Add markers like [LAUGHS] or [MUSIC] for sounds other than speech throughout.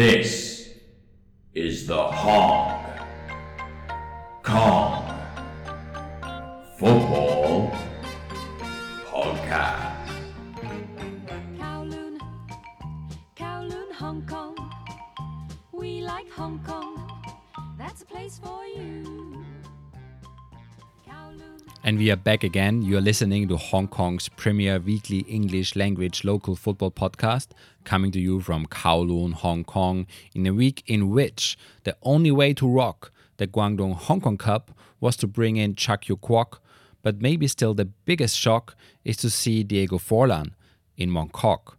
This is the Hong Kong Football Podcast. Kowloon, Kowloon, Hong Kong. We like Hong Kong. That's a place for you. And we are back again. You are listening to Hong Kong's premier weekly English language local football podcast, coming to you from Kowloon, Hong Kong, in a week in which the only way to rock the Guangdong Hong Kong Cup was to bring in Chuck Yiu Kwok, but maybe still the biggest shock is to see Diego Forlan in Mongkok.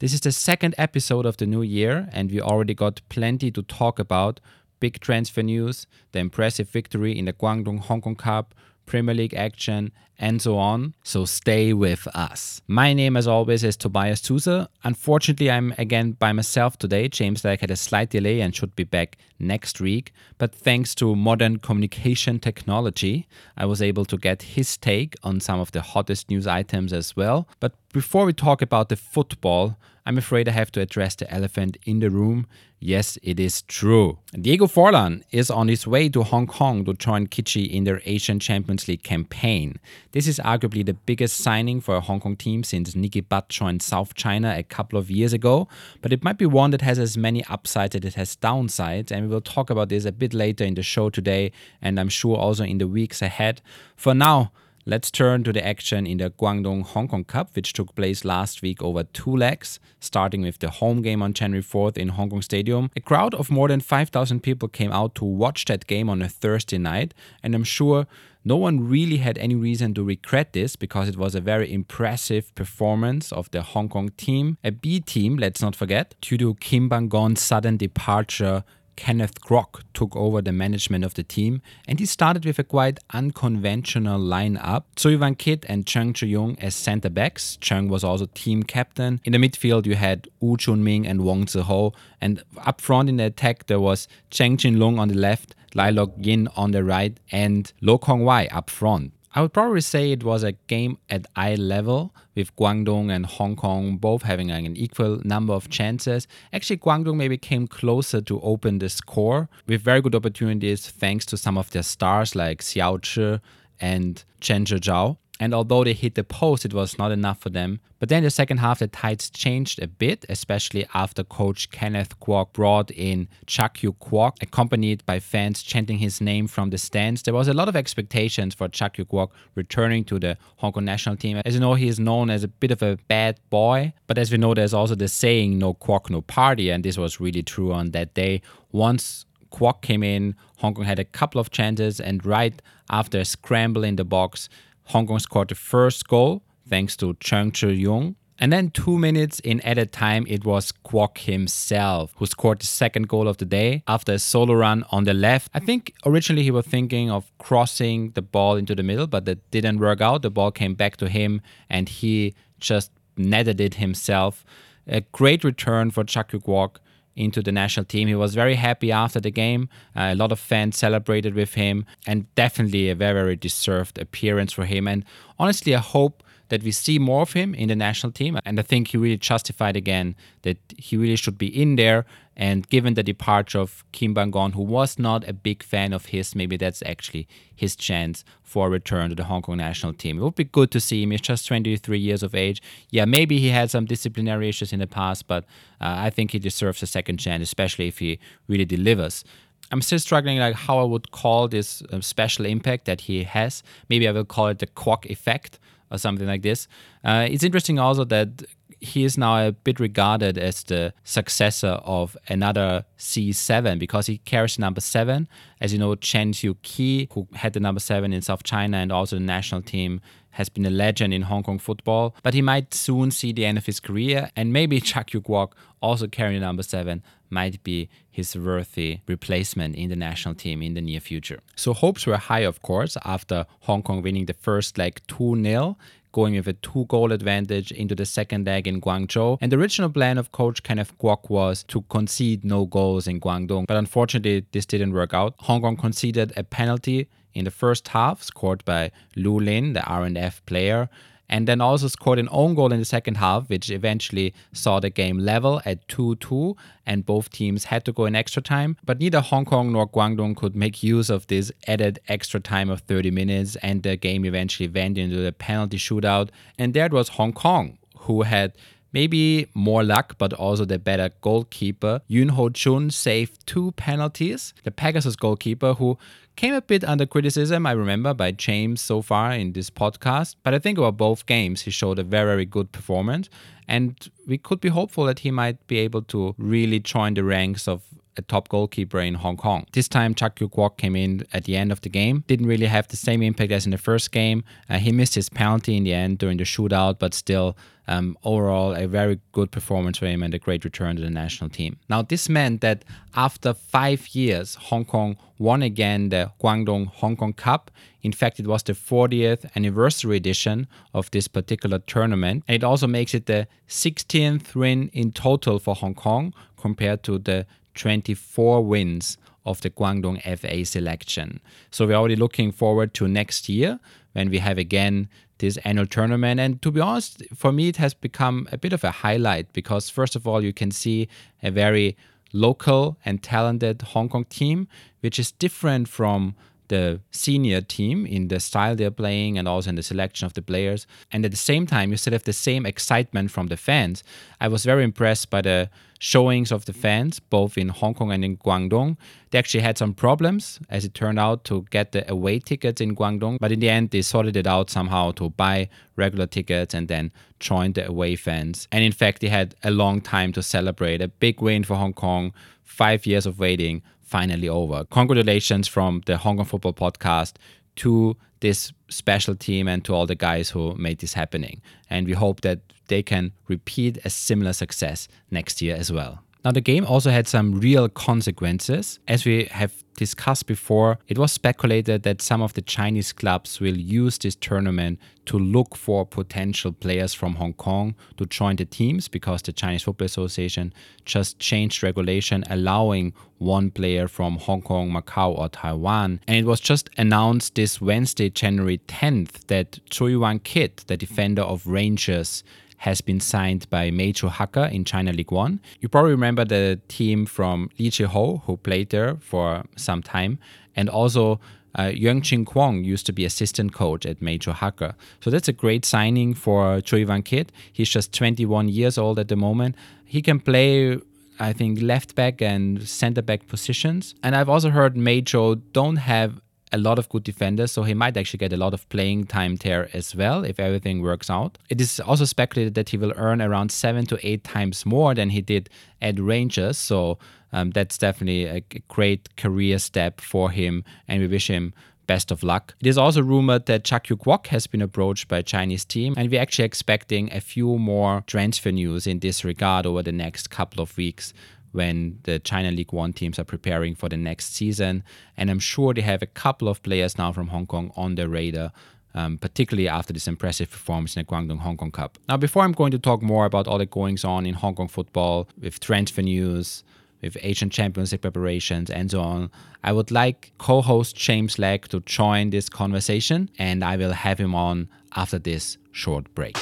This is the second episode of the new year, and we already got plenty to talk about big transfer news, the impressive victory in the Guangdong Hong Kong Cup, Premier League action, and so on. So stay with us. My name, as always, is Tobias Zuser. Unfortunately, I'm again by myself today. James Legge had a slight delay and should be back next week. But thanks to modern communication technology, I was able to get his take on some of the hottest news items as well. But before we talk about the football, I'm afraid I have to address the elephant in the room. Yes, it is true. Diego Forlan is on his way to Hong Kong to join Kitchee in their Asian Champions League campaign. This is arguably the biggest signing for a Hong Kong team since Nicky Butt joined South China a couple of years ago, but it might be one that has as many upsides as it has downsides, and we will talk about this a bit later in the show today, and I'm sure also in the weeks ahead. For now, Let's turn to the action in the Guangdong Hong Kong Cup, which took place last week over two legs, starting with the home game on January 4th in Hong Kong Stadium. A crowd of more than 5,000 people came out to watch that game on a Thursday night, and I'm sure no one really had any reason to regret this because it was a very impressive performance of the Hong Kong team. A B team, let's not forget, due to Kim Pan-gon's sudden departure Kenneth Kwok took over the management of the team and he started with a quite unconventional lineup. Tsui Wang Kit and Chung Chu-yung as center backs. Chung was also team captain. In the midfield you had Wu Chun-ming and Wong Zi-ho and up front in the attack there was Cheng Chin-lung on the left, Lai Lok Yin on the right and Lo Kong Wai up front. I would probably say it was a game at eye level, with Guangdong and Hong Kong both having an equal number of chances. Actually, Guangdong maybe came closer to open the score with very good opportunities thanks to some of their stars like Xiao Chi and Chen Zhao. And although they hit the post, it was not enough for them. But then the second half, the tides changed a bit, especially after coach Kenneth Kwok brought in Chuck Yiu Kwok, accompanied by fans chanting his name from the stands. There was a lot of expectations for Chuck Yiu Kwok returning to the Hong Kong national team. As you know, he is known as a bit of a bad boy. But as we know, there's also the saying, no Kwok, no party. And this was really true on that day. Once Kwok came in, Hong Kong had a couple of chances, and right after a scramble in the box, Hong Kong scored the first goal thanks to Chung Chu-yung. And then two minutes in added time, it was Kwok himself who scored the second goal of the day after a solo run on the left. I think originally he was thinking of crossing the ball into the middle, but that didn't work out. The ball came back to him and he just netted it himself. A great return for Chuck Yiu Kwok into the national team. He was very happy after the game. Uh, a lot of fans celebrated with him, and definitely a very, very deserved appearance for him. And honestly, I hope that we see more of him in the national team. And I think he really justified again that he really should be in there. And given the departure of Kim Pan-gon, who was not a big fan of his, maybe that's actually his chance for a return to the Hong Kong national team. It would be good to see him. He's just 23 years of age. Yeah, maybe he had some disciplinary issues in the past, but uh, I think he deserves a second chance, especially if he really delivers. I'm still struggling like how I would call this uh, special impact that he has. Maybe I will call it the Kwok effect or something like this. Uh, it's interesting also that he is now a bit regarded as the successor of another C7 because he carries number seven. As you know, Chan Siu Ki, who had the number seven in South China and also the national team, has been a legend in Hong Kong football. But he might soon see the end of his career, and maybe [LAUGHS] Chuck Yiu Kwok, also carrying number seven, might be his worthy replacement in the national team in the near future. So hopes were high, of course, after Hong Kong winning the first leg 2 0 going with a two goal advantage into the second leg in Guangzhou. And the original plan of coach Kenneth Kwok was to concede no goals in Guangdong, but unfortunately, this didn't work out. Hong Kong conceded a penalty in the first half, scored by Lu Lin, the RNF player. And then also scored an own goal in the second half, which eventually saw the game level at 2 2, and both teams had to go in extra time. But neither Hong Kong nor Guangdong could make use of this added extra time of 30 minutes, and the game eventually went into the penalty shootout. And there it was Hong Kong who had maybe more luck, but also the better goalkeeper. Yoon Ho Chun saved two penalties. The Pegasus goalkeeper, who came a bit under criticism, I remember, by James so far in this podcast. But I think over both games, he showed a very, very good performance. And we could be hopeful that he might be able to really join the ranks of a top goalkeeper in Hong Kong. This time, Chuck Yiu Kwok came in at the end of the game. Didn't really have the same impact as in the first game. Uh, he missed his penalty in the end during the shootout, but still, um, overall, a very good performance for him and a great return to the national team. Now, this meant that after five years, Hong Kong won again the Guangdong Hong Kong Cup. In fact, it was the 40th anniversary edition of this particular tournament. And it also makes it the 16th win in total for Hong Kong compared to the 24 wins of the Guangdong FA selection. So we're already looking forward to next year when we have again this annual tournament. And to be honest, for me, it has become a bit of a highlight because, first of all, you can see a very local and talented Hong Kong team, which is different from the senior team in the style they're playing and also in the selection of the players. And at the same time, you still have the same excitement from the fans. I was very impressed by the showings of the fans, both in Hong Kong and in Guangdong. They actually had some problems, as it turned out, to get the away tickets in Guangdong, but in the end, they sorted it out somehow to buy regular tickets and then join the away fans. And in fact, they had a long time to celebrate a big win for Hong Kong, five years of waiting finally over. Congratulations from the Hong Kong Football Podcast to this special team and to all the guys who made this happening. And we hope that they can repeat a similar success next year as well. Now, the game also had some real consequences. As we have discussed before, it was speculated that some of the Chinese clubs will use this tournament to look for potential players from Hong Kong to join the teams because the Chinese Football Association just changed regulation allowing one player from Hong Kong, Macau, or Taiwan. And it was just announced this Wednesday, January 10th, that Choi Wan Kit, the defender of Rangers, has been signed by Meizhou Hakka in China League One. You probably remember the team from Li Chi-ho, who played there for some time, and also uh, Yuan Ching Kwong used to be assistant coach at Meizhou Hakka. So that's a great signing for Choi Van Kit. He's just 21 years old at the moment. He can play I think left back and center back positions. And I've also heard Meizhou don't have a lot of good defenders, so he might actually get a lot of playing time there as well if everything works out. It is also speculated that he will earn around seven to eight times more than he did at Rangers, so um, that's definitely a great career step for him, and we wish him best of luck. It is also rumored that Chuck Yiu Kwok has been approached by a Chinese team, and we're actually expecting a few more transfer news in this regard over the next couple of weeks when the China League One teams are preparing for the next season. And I'm sure they have a couple of players now from Hong Kong on their radar. Um, particularly after this impressive performance in the Guangdong Hong Kong Cup. Now, before I'm going to talk more about all the goings on in Hong Kong football with transfer news, with Asian Champions League preparations, and so on, I would like co host James Legge to join this conversation, and I will have him on after this short break.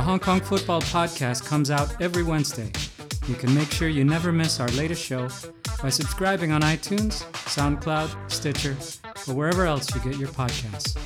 The Hong Kong Football Podcast comes out every Wednesday. You can make sure you never miss our latest show by subscribing on iTunes, SoundCloud, Stitcher, or wherever else you get your podcasts.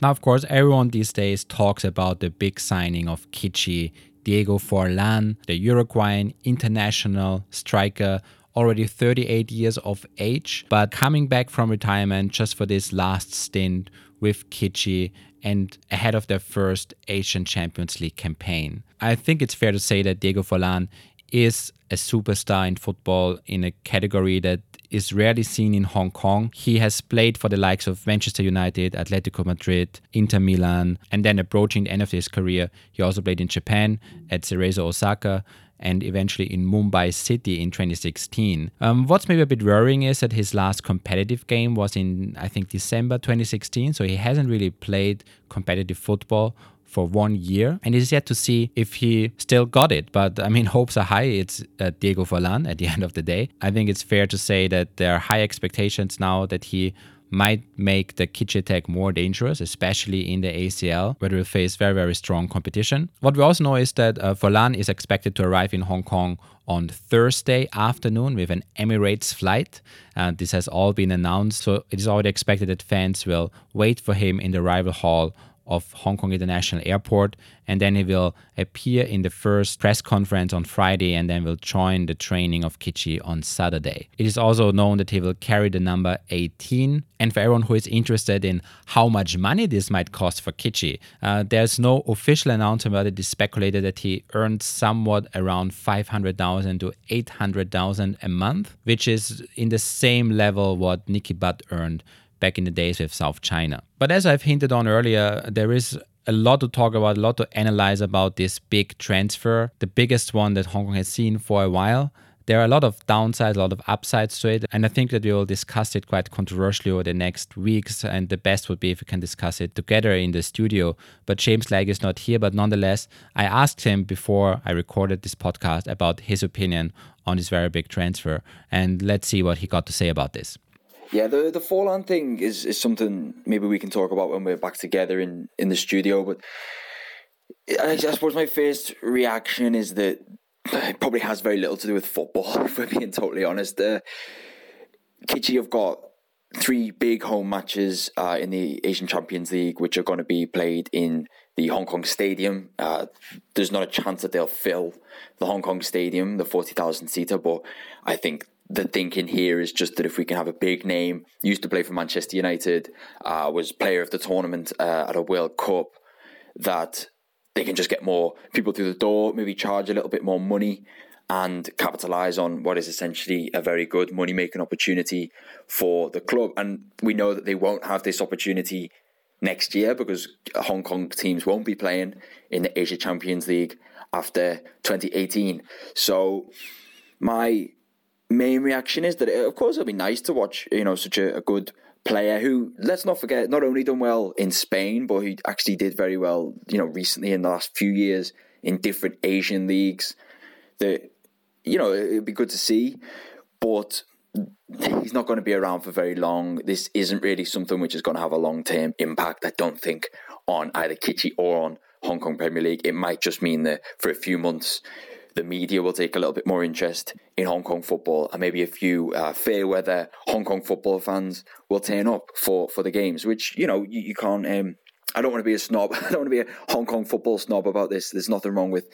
Now, of course, everyone these days talks about the big signing of Kitchee, Diego Forlan, the Uruguayan international striker already 38 years of age, but coming back from retirement just for this last stint with Kitchee and ahead of their first Asian Champions League campaign. I think it's fair to say that Diego Forlan is a superstar in football in a category that is rarely seen in Hong Kong. He has played for the likes of Manchester United, Atletico Madrid, Inter Milan, and then approaching the end of his career, he also played in Japan at Cerezo Osaka and eventually in Mumbai City in 2016. Um, what's maybe a bit worrying is that his last competitive game was in, I think, December 2016, so he hasn't really played competitive football for one year, and it is yet to see if he still got it. But I mean, [LAUGHS] hopes are high. It's uh, Diego Forlan at the [LAUGHS] end of the day. I think it's fair to say that there are high expectations now that he might make the Kitchee attack more dangerous, especially in the ACL, where they will face very, very strong competition. What we also know is that uh, Forlan is expected to arrive in Hong Kong on Thursday afternoon with an Emirates flight. And this has all been announced, so it is already expected that fans will wait for him in the arrival hall of Hong Kong International Airport, and then he will appear in the first press conference on Friday and then will join the training of Kitchee on Saturday. It is also known that he will carry the number 18. And for everyone who is interested in how much money this might cost for Kitchee, uh, there's no official announcement, but it is speculated that he earned somewhat around 500,000 to 800,000 a month, which is in the same level what Nicky Butt earned back in the days with South China. But as I've hinted on earlier, there is a lot to talk about, a lot to analyze about this big transfer, the biggest one that Hong Kong has seen for a while. There are a lot of downsides, a lot of upsides to it, and I think that we will discuss it quite controversially over the next weeks. And the best would be if we can discuss it together in the studio. But James Legge is not here, but nonetheless, I asked him before I recorded this podcast about his opinion on this very big transfer, and let's see what he got to say about this. Yeah, the the Forlan thing is, is something maybe we can talk about when we're back together in, in the studio. But I, I suppose my first reaction is that it probably has very little to do with football, [LAUGHS] if we're being totally honest. Uh, Kitchee have got three big home matches uh, in the Asian Champions League, which are going to be played in the Hong Kong Stadium. Uh, there's not a chance that they'll fill the Hong Kong Stadium, the 40,000 seater, but I think the thinking here is just that if we can have a big name, used to play for Manchester United, uh, was player of the tournament uh, at a World Cup, that they can just get more people through the door, maybe charge a little bit more money and capitalize on what is essentially a very good money making opportunity for the club. And we know that they won't have this opportunity next year because Hong Kong teams won't be playing in the Asia Champions League after 2018. So my main reaction is that, it, of course, it'll be nice to watch, you know, such a, a, good player who, let's not forget, not only done well in Spain, but he actually did very well, you know, recently in the last few years in different Asian leagues. That, you know, it'd be good to see, but he's not going to be around for very long. This isn't really something which is going to have a long term impact, I don't think, on either Kitchee or on Hong Kong Premier League. It might just mean that for a few months, the media will take a little bit more interest in Hong Kong football, and maybe a few uh, fair weather Hong Kong football fans will turn up for, for the games, which you know you, you can't. Um, I don't want to be a snob. [LAUGHS] I don't want to be a Hong Kong football snob about this. There's nothing wrong with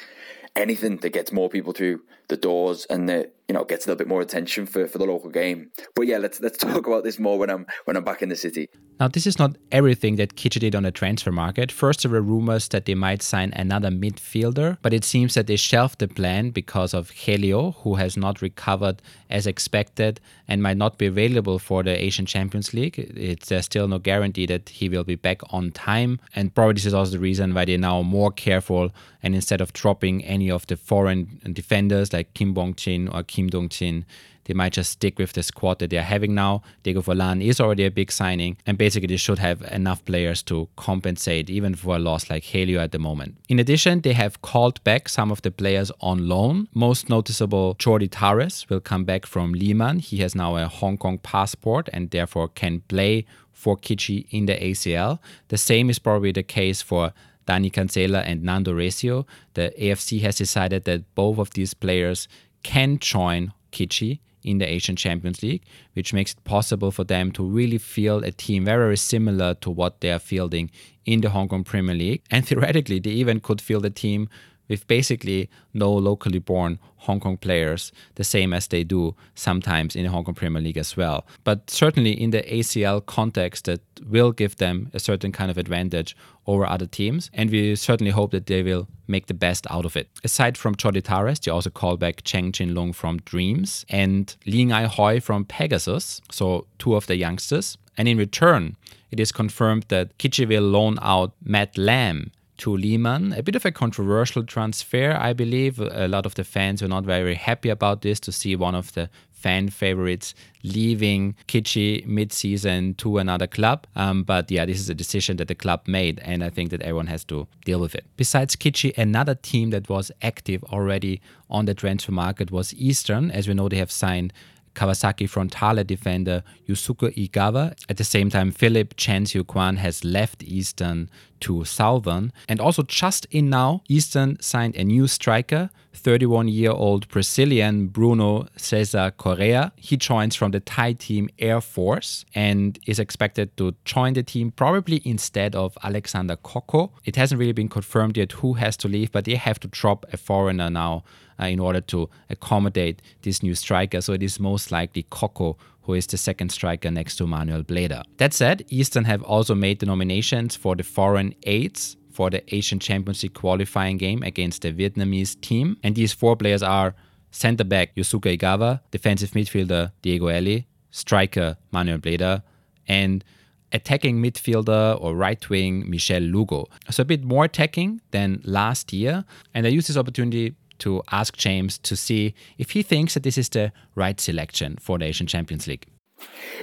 anything that gets more people through the doors and that you know gets a little bit more attention for, for the local game. But yeah, let's let's [LAUGHS] talk about this more when I'm when I'm back in the city. Now, this is not everything that Kitchee did on the transfer market. First, there were rumors that they might sign another midfielder, but it seems that they shelved the plan because of Helio, who has not recovered as expected and might not be available for the Asian Champions League. It's there's still no guarantee that he will be back on time, and probably this is also the reason why they're now more careful and instead of dropping any of the foreign defenders like Kim Bong Chin or Kim Dong Chin, they might just stick with the squad that they're having now. Diego Forlan is already a big signing, and basically they should have enough players to compensate even for a loss like Helio at the moment. In addition, they have called back some of the players on loan. Most noticeable, Jordi Tarrés will come back from Lee Man. He has now a Hong Kong passport and therefore can play for Kitchee in the ACL. The same is probably the case for Dani Cancela and Nando Recio. The AFC has decided that both of these players can join Kitchee in the Asian Champions League, which makes it possible for them to really field a team very, very similar to what they are fielding in the Hong Kong Premier League. And [LAUGHS] theoretically, they even could field a team with basically no locally born Hong Kong players, the same as they do sometimes in the Hong Kong Premier League as well. But certainly in the ACL context, that will give them a certain kind of advantage over other teams. And we certainly hope that they will make the best out of it. Aside from Jordi Tarrés, they also call back Cheng Lung from Dreams and Ling Ai Hoi from Pegasus, so two of the youngsters. And in return, it is confirmed that Kitchee will loan out Matt Lamb to Lee Man. A bit of a controversial transfer, I believe. A lot of the fans were not very happy about this to see one of the fan favorites leaving Kitchee mid-season to another club. Um, but yeah, this is a decision that the club made, and I think that everyone has to deal with it. Besides Kitchee, another team that was active already on the transfer market was Eastern. As we know, they have signed Kawasaki Frontale defender Yusuke Igawa. At the same time, Philip Chen Kwan has left Eastern to Southern. And also, just in now, Eastern signed a new striker, 31 year old Brazilian Bruno Cesar Correa. He joins from the Thai team Air Force and is expected to join the team probably instead of Alexander Koko. It hasn't really been confirmed yet who has to leave, but they have to drop a foreigner now uh, in order to accommodate this new striker. So it is most likely Koko who is the second striker next to Manuel Bleda. That said, Eastern have also made the nominations for the foreign aids for the Asian Champions League qualifying game against the Vietnamese team. And these four players are center back Yusuke Igawa, defensive midfielder Diego Eli, striker Manuel Bleda, and attacking midfielder or right wing Michel Lugo. So a bit more attacking than last year. And I use this opportunity to ask James to see if he thinks that this is the right selection for the Asian Champions League.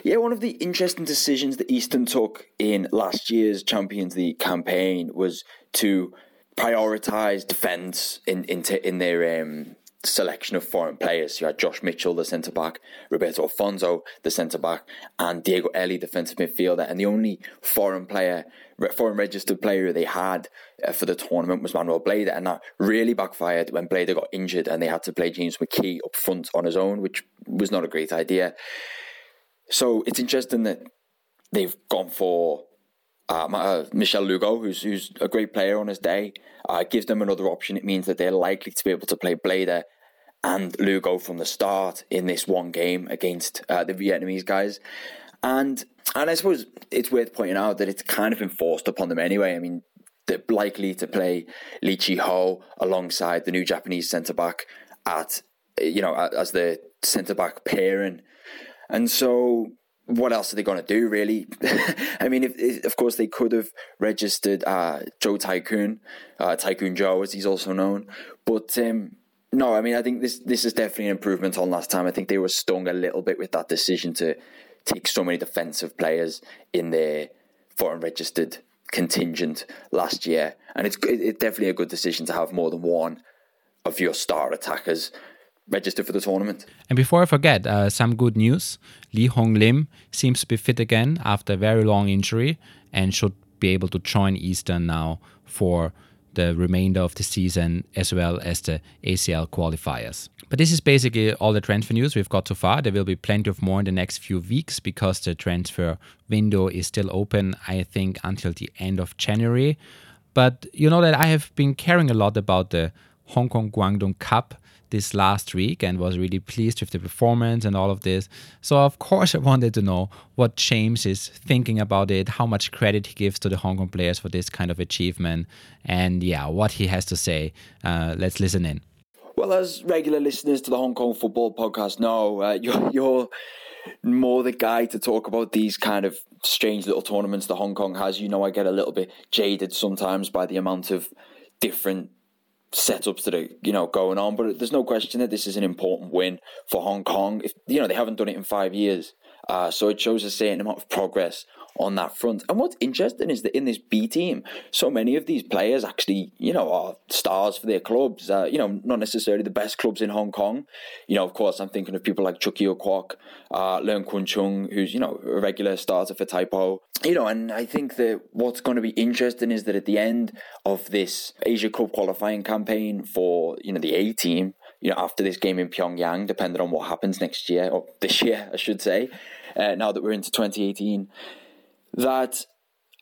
Yeah, one of the interesting decisions that Eastern took in last year's Champions League campaign was to prioritize defence in in, in their um, selection of foreign players. You had Josh Mitchell, the centre back, Roberto Alfonso, the centre back, and Diego Eli, defensive midfielder. And the only foreign player, foreign registered player they had uh, for the tournament was Manuel Bleda. and that really backfired when Bleda got injured and they had to play James McKee up front on his own, which was not a great idea. So it's interesting that they've gone for uh, uh, Michel Lugo, who's who's a great player on his day, uh, gives them another option. It means that they're likely to be able to play Bleda and Lugo from the start in this one game against uh, the Vietnamese guys. And and I suppose it's worth pointing out that it's kind of enforced upon them anyway. I mean, they're likely to play Lee Chi Ho alongside the new Japanese centre back at you know as the centre back pairing, and so what else are they going to do, really? [LAUGHS] I mean, if, if, of course they could have registered uh, Joe Tycoon, uh, Tycoon Joe, as he's also known. But um, no, I mean, I think this this is definitely an improvement on last time. I think they were stung a little bit with that decision to take so many defensive players in their foreign registered contingent last year, and it's it's definitely a good decision to have more than one of your star attackers registered for the tournament. And before I forget, uh, some good news. Lee Hong Lim seems to be fit again after a very long injury and should be able to join Eastern now for the remainder of the season as well as the ACL qualifiers. But this is basically all the transfer news we've got so far. There will be plenty of more in the next few weeks because the transfer window is still open, I think, until the end of January. But you know that I have been caring a lot about the Hong Kong Guangdong Cup this last week and was really pleased with the performance and all of this. So, of course, [LAUGHS] I wanted to know what James is thinking about it, how much credit he gives to the Hong Kong players for this kind of achievement, and yeah, what he has to say. Uh, let's listen in. Well, as regular listeners to the Hong Kong Football Podcast know, uh, [LAUGHS] you're, you're more the guy to talk about these kind of strange little tournaments that Hong Kong has. You know, I get a little bit jaded sometimes by the amount of different setups that are you know going on. But there's no question that this is an important win for Hong Kong. If you know they haven't done it in five years, uh, so it shows a certain amount of progress on that front. And what's interesting is that in this B team, so many of these players actually, you know, are stars for their clubs. Uh, you know, not necessarily the best clubs in Hong Kong. You know, of course, I'm thinking of people like Chuck Yiu Kwok, uh, Leung Kun Chung, who's, you know, a regular starter for Tai Po. You know, and I think that what's going to be interesting is that at the end of this Asia Cup qualifying campaign for, you know, the A team, you know, after this game in Pyongyang, depending on what happens next year, or this year, I should say, uh, now that we're into 2018, that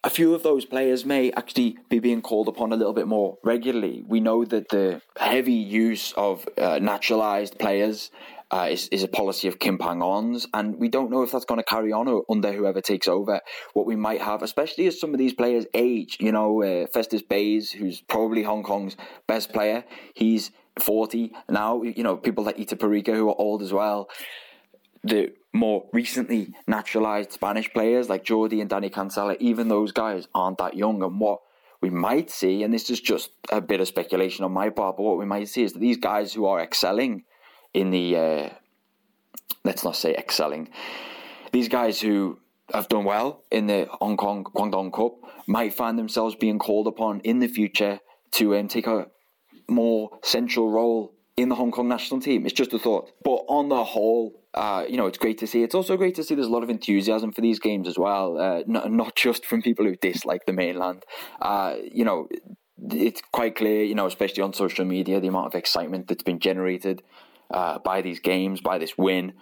a few of those players may actually be being called upon a little bit more regularly. We know that the heavy use of uh, naturalized players uh, is, is a policy of Kim Pan-gon's, and we don't know if that's going to carry on under whoever takes over. What we might have, especially as some of these players age, you know, uh, Festus Baise, who's probably Hong Kong's best player, he's 40 now. You know, people like Itaparica, who are old as well the more recently naturalized Spanish players like Jordi and Dani Cancela, even those guys aren't that young. And what we might see, and this is just a bit of speculation on my part, but what we might see is that these guys who are excelling in the uh, let's not say excelling. These guys who have done well in the Hong Kong Guangdong Cup might find themselves being called upon in the future to um, take a more central role in the Hong Kong national team. It's just a thought. But on the whole, uh, you know, it's great to see. It's also great to see there's a lot of enthusiasm for these games as well, uh, not, not just from people who dislike the mainland. Uh, you know, it's quite clear, you know, especially on social media, the amount of excitement that's been generated uh, by these games, by this win.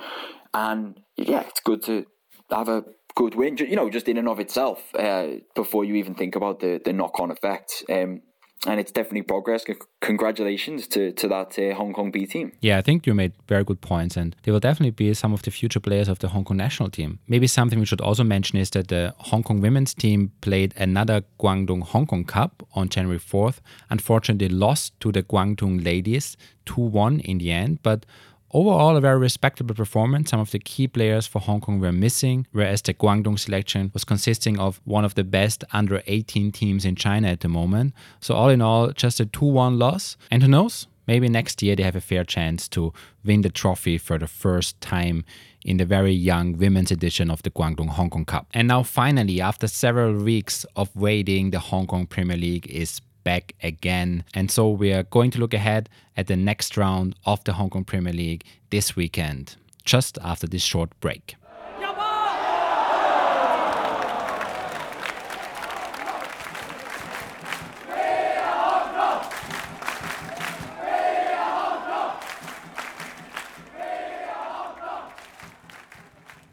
And yeah, it's good to have a good win, you know, just in and of itself, uh, before you even think about the, the knock on effects. Um, and it's definitely progress. Congratulations to, to that uh, Hong Kong B team. Yeah, I think you made very good points, and they will definitely be some of the future players of the Hong Kong national team. Maybe something we should also mention is that the Hong Kong women's team played another Guangdong Hong Kong Cup on January 4th. Unfortunately, lost to the Guangdong ladies 2 1 in the end, but Overall, a very respectable performance. Some of the key players for Hong Kong were missing, whereas the Guangdong selection was consisting of one of the best under 18 teams in China at the moment. So, all in all, just a 2 1 loss. And who knows? Maybe next year they have a fair chance to win the trophy for the first time in the very young women's edition of the Guangdong Hong Kong Cup. And now, finally, after several weeks of waiting, the Hong Kong Premier League is back again. And so we are going to look ahead at the next round of the Hong Kong Premier League this weekend, just after this short break.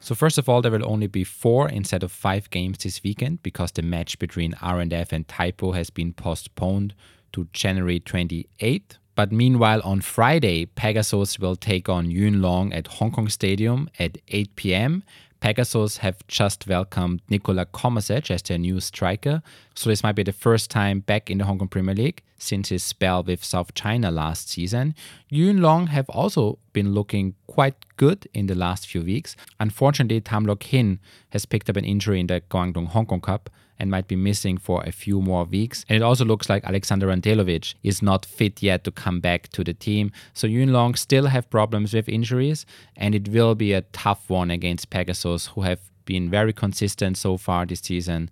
So first of all, there will only be four instead of five games this weekend because the match between RNF and Taipo has been postponed to January 28th. But meanwhile, on Friday, Pegasus will take on Yuen Long at Hong Kong Stadium at 8 p.m. Pegasus have just welcomed Nikola Komazec as their new striker, so this might be the first time back in the Hong Kong Premier League since his spell with South China last season. Yuen Long have also been looking quite good in the last few weeks. Unfortunately, Tam Lok Hin has picked up an injury in the Guangdong Hong Kong Cup and might be missing for a few more weeks. And it also looks like Alexander Randelovic is not fit yet to come back to the team. So Yuen Long still have problems with injuries, and it will be a tough one against Pegasus, who have been very consistent so far this season.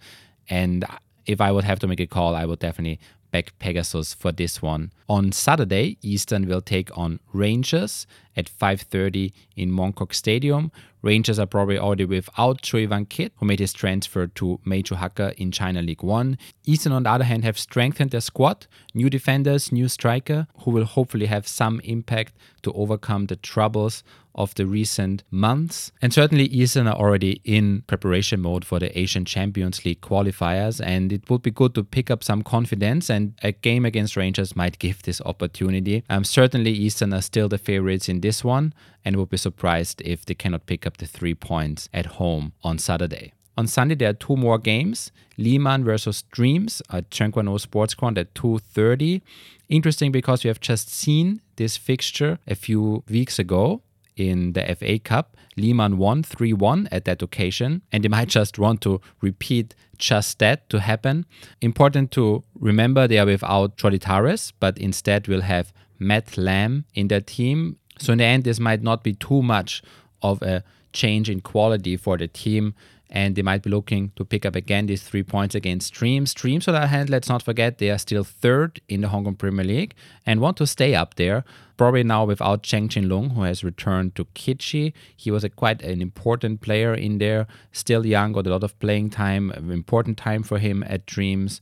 And if I would have to make a call, I would definitely back Pegasus for this one. On Saturday, Eastern will take on Rangers at 5:30 in Mongkok Stadium. Rangers are probably already without Choi Van Kit, who made his transfer to Meizhou Hakka in China League One. Eastern, on the other hand, have strengthened their squad, new defenders, new striker, who will hopefully have some impact to overcome the troubles of the recent months. And certainly, Eastern are already in preparation mode for the Asian Champions League qualifiers, and it would be good to pick up some confidence. And a game against Rangers might give this opportunity. Um, certainly, Eastern are still the favorites in this one, and would be surprised if they cannot pick up the three points at home on Saturday. On Sunday, there are two more games. Lee Man versus Dreams at Kwan Sports Ground at 2.30. Interesting because we have just seen this fixture a few weeks ago in the FA Cup. Lee Man won 3 1 at that occasion, and they might just want to repeat just that to happen. Important to remember they are without Jordi Tarrés, but instead will have Matt Lamb in their team. So, in the end, this might not be too much of a change in quality for the team and they might be looking to pick up again these three points against Dreams. Dreams, on the other hand, let's not forget they are still third in the Hong Kong Premier League and want to stay up there. Probably now without Cheng Chin Lung, who has returned to Kitchee. He was a quite an important player in there, still young, got a lot of playing time, important time for him at Dreams.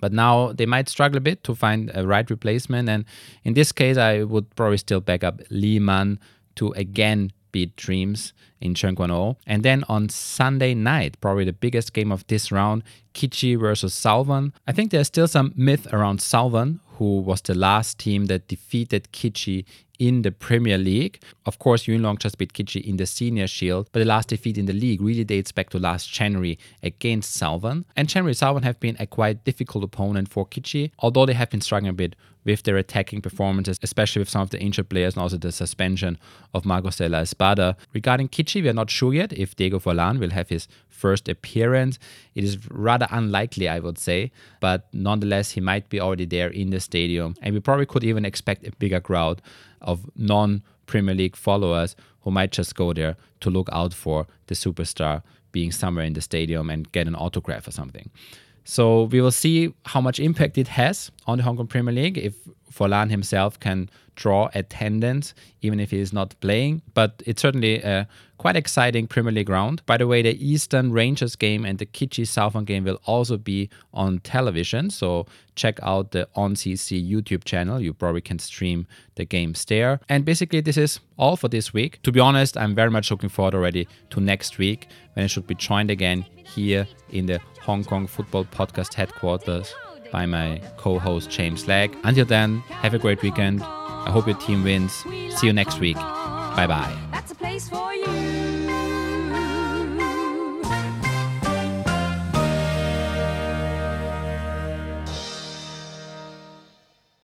But now they might struggle a bit to find a right replacement. And in this case, I would probably still back up Lee Man to again beat Dreams in Kwan O. And then on Sunday night, probably the biggest game of this round, Kitchee versus Southern. I think there's still some myth around Southern, who was the last team that defeated Kitchee in the Premier League. Of course, Yuen Long just beat Kitchee in the Senior Shield, but the last defeat in the league really dates back to last January against Southern. And January Southern have been a quite difficult opponent for Kitchee, although they have been struggling a bit with their attacking performances, especially with some of the injured players and also the suspension of Marcos de la Espada. Regarding Kitchee, we are not sure yet if Diego Forlan will have his first appearance. It is rather unlikely, I would say, but nonetheless, he might be already there in the stadium, and we probably could even expect a bigger crowd of non Premier League followers who might just go there to look out for the superstar being somewhere in the stadium and get an autograph or something. So we will see how much impact it has on the Hong Kong Premier League if Forlan himself can draw attendance, even if he is not playing. But it's certainly a quite exciting Premier League round. By the way, the Eastern Rangers game and the Kitchee Southern game will also be on television. So check out the OnCC YouTube channel. You probably can stream the games there. And basically, this is all for this week. To be honest, I'm very much looking forward already to next week when I should be joined again here in the Hong Kong Football Podcast headquarters by my co host James Legge. Until then, have a great weekend. I hope your team wins. See you next week. Bye bye.